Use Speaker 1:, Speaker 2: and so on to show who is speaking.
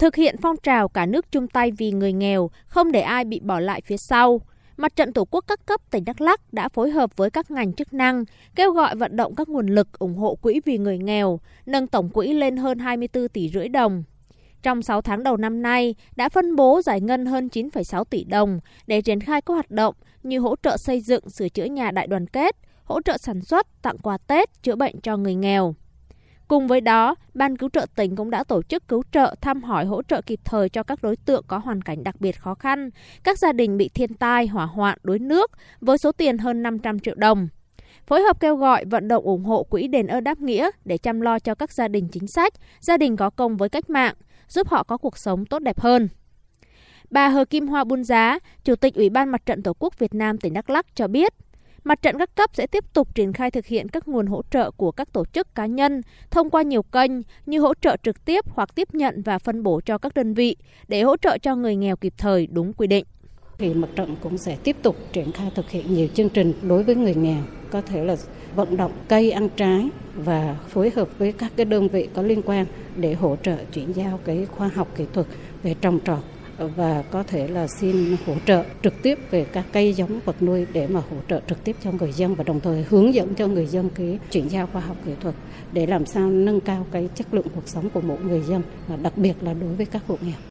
Speaker 1: thực hiện phong trào cả nước chung tay vì người nghèo, không để ai bị bỏ lại phía sau. Mặt trận Tổ quốc các cấp tỉnh Đắk Lắk đã phối hợp với các ngành chức năng, kêu gọi vận động các nguồn lực ủng hộ quỹ vì người nghèo, nâng tổng quỹ lên hơn 24 tỷ rưỡi đồng. Trong 6 tháng đầu năm nay, đã phân bố giải ngân hơn 9,6 tỷ đồng để triển khai các hoạt động như hỗ trợ xây dựng, sửa chữa nhà đại đoàn kết, hỗ trợ sản xuất, tặng quà Tết, chữa bệnh cho người nghèo. Cùng với đó, Ban cứu trợ tỉnh cũng đã tổ chức cứu trợ, thăm hỏi hỗ trợ kịp thời cho các đối tượng có hoàn cảnh đặc biệt khó khăn, các gia đình bị thiên tai, hỏa hoạn, đuối nước với số tiền hơn 500 triệu đồng. Phối hợp kêu gọi vận động ủng hộ quỹ đền ơn đáp nghĩa để chăm lo cho các gia đình chính sách, gia đình có công với cách mạng, giúp họ có cuộc sống tốt đẹp hơn. Bà Hờ Kim Hoa Buôn Giá, Chủ tịch Ủy ban Mặt trận Tổ quốc Việt Nam tỉnh Đắk Lắk cho biết, Mặt trận các cấp sẽ tiếp tục triển khai thực hiện các nguồn hỗ trợ của các tổ chức cá nhân thông qua nhiều kênh như hỗ trợ trực tiếp hoặc tiếp nhận và phân bổ cho các đơn vị để hỗ trợ cho người nghèo kịp thời đúng quy định.
Speaker 2: Thì mặt trận cũng sẽ tiếp tục triển khai thực hiện nhiều chương trình đối với người nghèo, có thể là vận động cây ăn trái và phối hợp với các cái đơn vị có liên quan để hỗ trợ chuyển giao cái khoa học kỹ thuật về trồng trọt và có thể là xin hỗ trợ trực tiếp về các cây giống, vật nuôi để mà hỗ trợ trực tiếp cho người dân và đồng thời hướng dẫn cho người dân cái chuyển giao khoa học kỹ thuật để làm sao nâng cao cái chất lượng cuộc sống của mỗi người dân và đặc biệt là đối với các hộ nghèo.